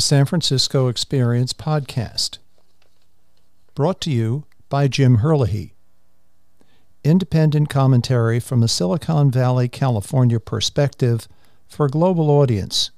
the San Francisco Experience podcast. Brought to you by Jim Herlihy. Independent commentary from a Silicon Valley, California perspective for a global audience,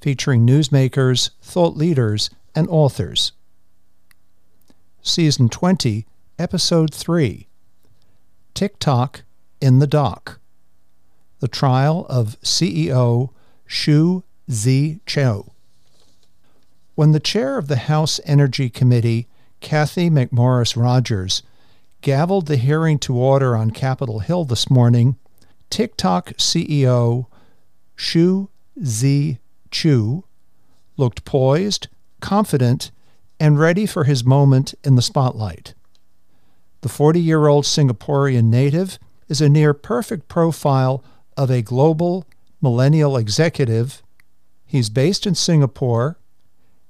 featuring newsmakers, thought leaders, and authors. Season 20, Episode 3 TikTok in the Dock The Trial of CEO Shou Zi Chew. When the chair of the House Energy Committee, Cathy McMorris Rodgers, gavelled the hearing to order on Capitol Hill this morning, TikTok CEO Shou Zi Chew looked poised, confident, and ready for his moment in the spotlight. The 40 year old Singaporean native is a near perfect profile of a global millennial executive. He's based in Singapore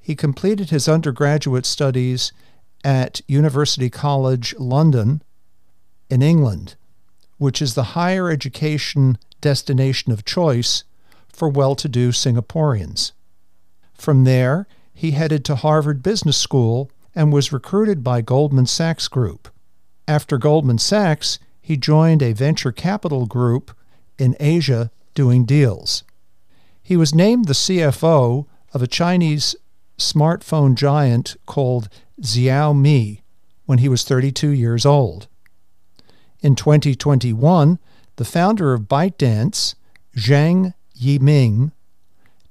he completed his undergraduate studies at University College London in England, which is the higher education destination of choice for well to do Singaporeans. From there, he headed to Harvard Business School and was recruited by Goldman Sachs Group. After Goldman Sachs, he joined a venture capital group in Asia doing deals. He was named the CFO of a Chinese smartphone giant called Xiaomi when he was 32 years old. In 2021, the founder of ByteDance, Zhang Yiming,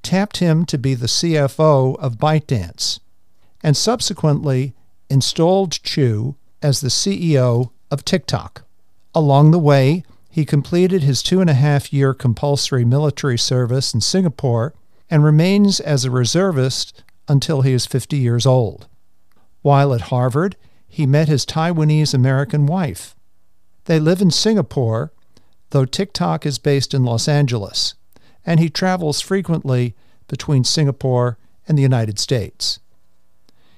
tapped him to be the CFO of ByteDance and subsequently installed Chew as the CEO of TikTok. Along the way, he completed his two and a half year compulsory military service in Singapore and remains as a reservist until he is 50 years old. While at Harvard, he met his Taiwanese American wife. They live in Singapore, though TikTok is based in Los Angeles, and he travels frequently between Singapore and the United States.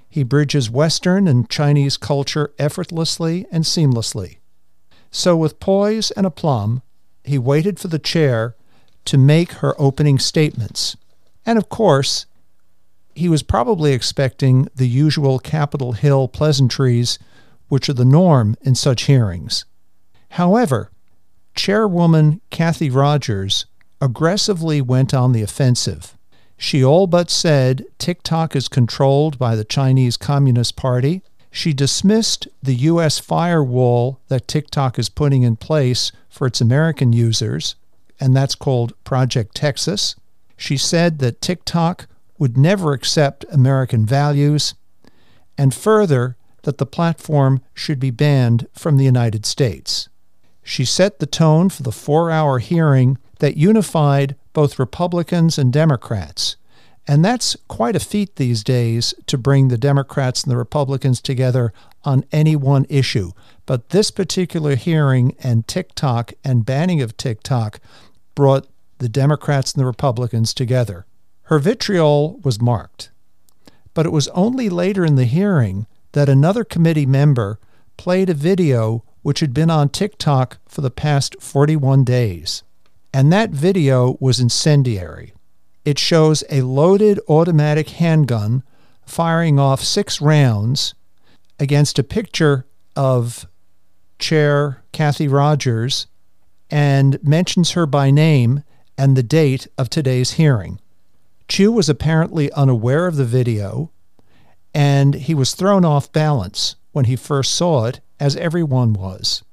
He bridges Western and Chinese culture effortlessly and seamlessly. So, with poise and aplomb, he waited for the chair to make her opening statements. And of course, he was probably expecting the usual Capitol Hill pleasantries, which are the norm in such hearings. However, Chairwoman Cathy Rodgers aggressively went on the offensive. She all but said TikTok is controlled by the Chinese Communist Party. She dismissed the U.S. firewall that TikTok is putting in place for its American users, and that's called Project Texas. She said that TikTok would never accept American values, and further, that the platform should be banned from the United States. She set the tone for the four hour hearing that unified both Republicans and Democrats. And that's quite a feat these days to bring the Democrats and the Republicans together on any one issue. But this particular hearing and TikTok and banning of TikTok brought the Democrats and the Republicans together. Her vitriol was marked. But it was only later in the hearing that another committee member played a video which had been on TikTok for the past 41 days. And that video was incendiary. It shows a loaded automatic handgun firing off six rounds against a picture of Chair Cathy Rodgers and mentions her by name and the date of today's hearing. Chew was apparently unaware of the video, and he was thrown off balance when he first saw it, as everyone was.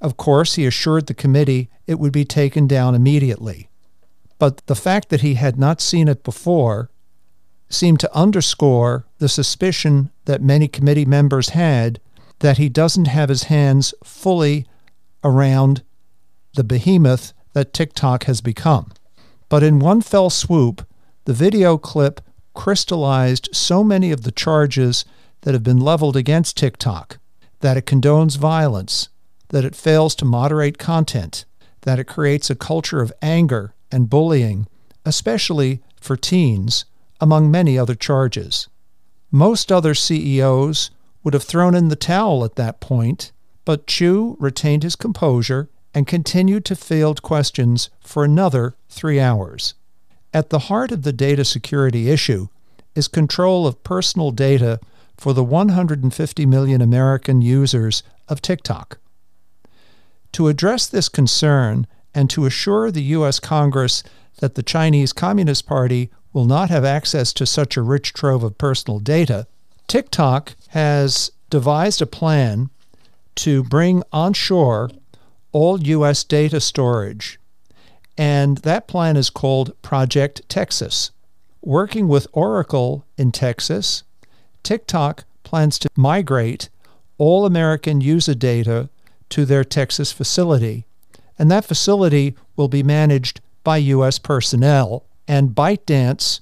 Of course, he assured the committee it would be taken down immediately. But the fact that he had not seen it before seemed to underscore the suspicion that many committee members had that he doesn't have his hands fully around the behemoth that TikTok has become. But in one fell swoop, the video clip crystallized so many of the charges that have been leveled against TikTok that it condones violence, that it fails to moderate content, that it creates a culture of anger and bullying, especially for teens, among many other charges. Most other CEOs would have thrown in the towel at that point, but Chew retained his composure and continued to field questions for another three hours. At the heart of the data security issue is control of personal data for the 150 million American users of TikTok. To address this concern and to assure the U.S. Congress that the Chinese Communist Party will not have access to such a rich trove of personal data, TikTok has devised a plan to bring onshore all U.S. data storage. And that plan is called Project Texas. Working with Oracle in Texas, TikTok plans to migrate all American user data to their Texas facility. And that facility will be managed by U.S. personnel. And ByteDance,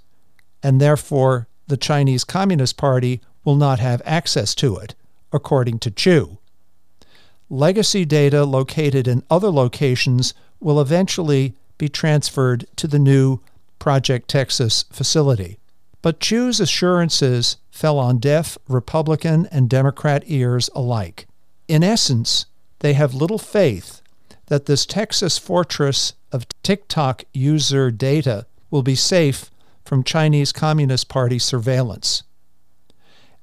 and therefore the Chinese Communist Party, will not have access to it, according to Chew. Legacy data located in other locations will eventually be transferred to the new Project Texas facility. But Chew's assurances fell on deaf Republican and Democrat ears alike. In essence, they have little faith that this Texas fortress of TikTok user data will be safe from Chinese Communist Party surveillance.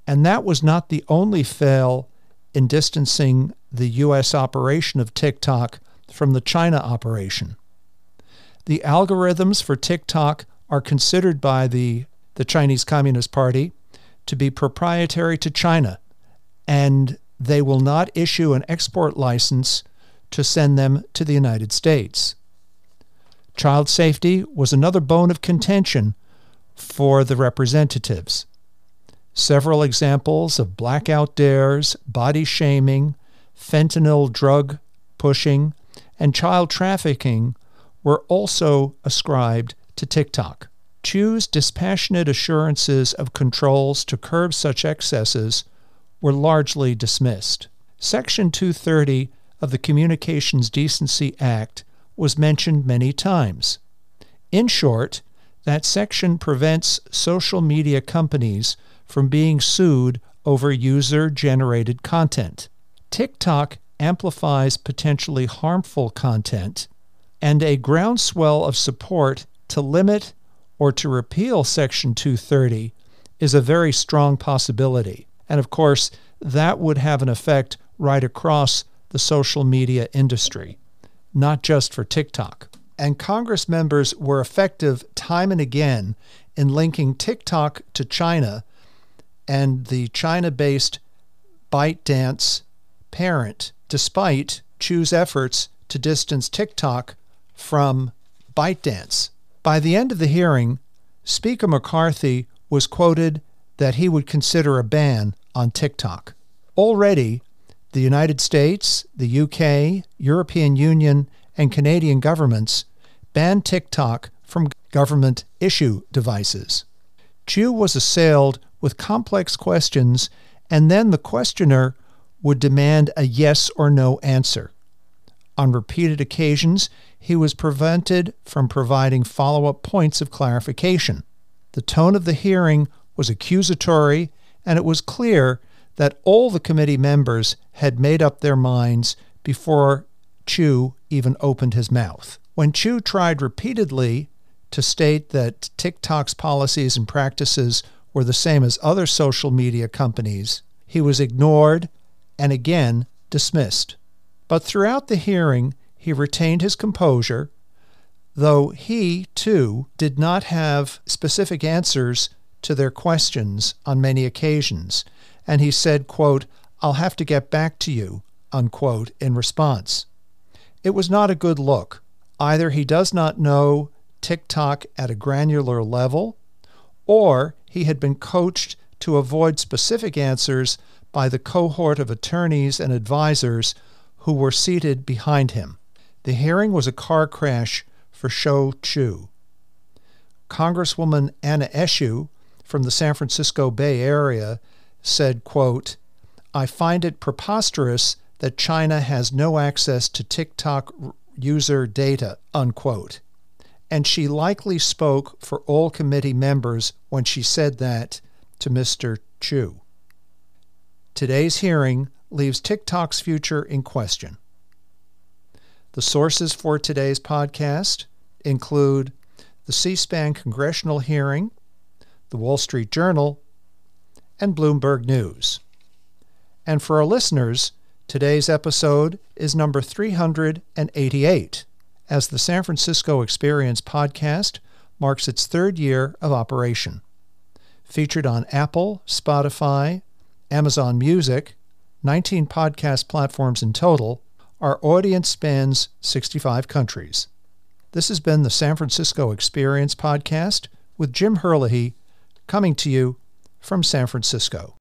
And that was not the only fail in distancing the U.S. operation of TikTok from the China operation. The algorithms for TikTok are considered by the, the Chinese Communist Party to be proprietary to China, and they will not issue an export license to send them to the United States. Child safety was another bone of contention for the representatives. Several examples of blackout dares, body shaming, fentanyl drug pushing, and child trafficking were also ascribed to TikTok. Chew's dispassionate assurances of controls to curb such excesses were largely dismissed. Section 230 of the Communications Decency Act was mentioned many times. In short, that section prevents social media companies from being sued over user generated content. TikTok amplifies potentially harmful content, and a groundswell of support to limit or to repeal Section 230 is a very strong possibility. And of course, that would have an effect right across the social media industry, not just for TikTok. And Congress members were effective time and again in linking TikTok to China and the China based ByteDance parent, despite Chew's efforts to distance TikTok from ByteDance. By the end of the hearing, Speaker McCarthy was quoted that he would consider a ban on TikTok. Already, the United States, the UK, European Union, and Canadian governments banned TikTok from government issue devices. Chew was assailed with complex questions, and then the questioner would demand a yes or no answer. On repeated occasions, he was prevented from providing follow up points of clarification. The tone of the hearing was accusatory, and it was clear that all the committee members had made up their minds before Chew even opened his mouth. When Chew tried repeatedly to state that TikTok's policies and practices were the same as other social media companies, he was ignored and again dismissed. But throughout the hearing, he retained his composure, though he, too, did not have specific answers to their questions on many occasions, and he said, quote, I'll have to get back to you, unquote, in response. It was not a good look. Either he does not know TikTok at a granular level, or he had been coached to avoid specific answers by the cohort of attorneys and advisors who were seated behind him. The hearing was a car crash for Shou Chew. Congresswoman Anna Eshoo from the San Francisco Bay Area said, quote, I find it preposterous that China has no access to TikTok user data, unquote and she likely spoke for all committee members when she said that to Mr. Chew. Today's hearing leaves TikTok's future in question. The sources for today's podcast include the C SPAN congressional hearing, The Wall Street Journal, and Bloomberg News. And for our listeners, today's episode is number 388, as the San Francisco Experience podcast marks its third year of operation. Featured on Apple, Spotify, Amazon Music, 19 podcast platforms in total, our audience spans 65 countries. This has been the San Francisco Experience podcast with Jim Herlihy coming to you from San Francisco.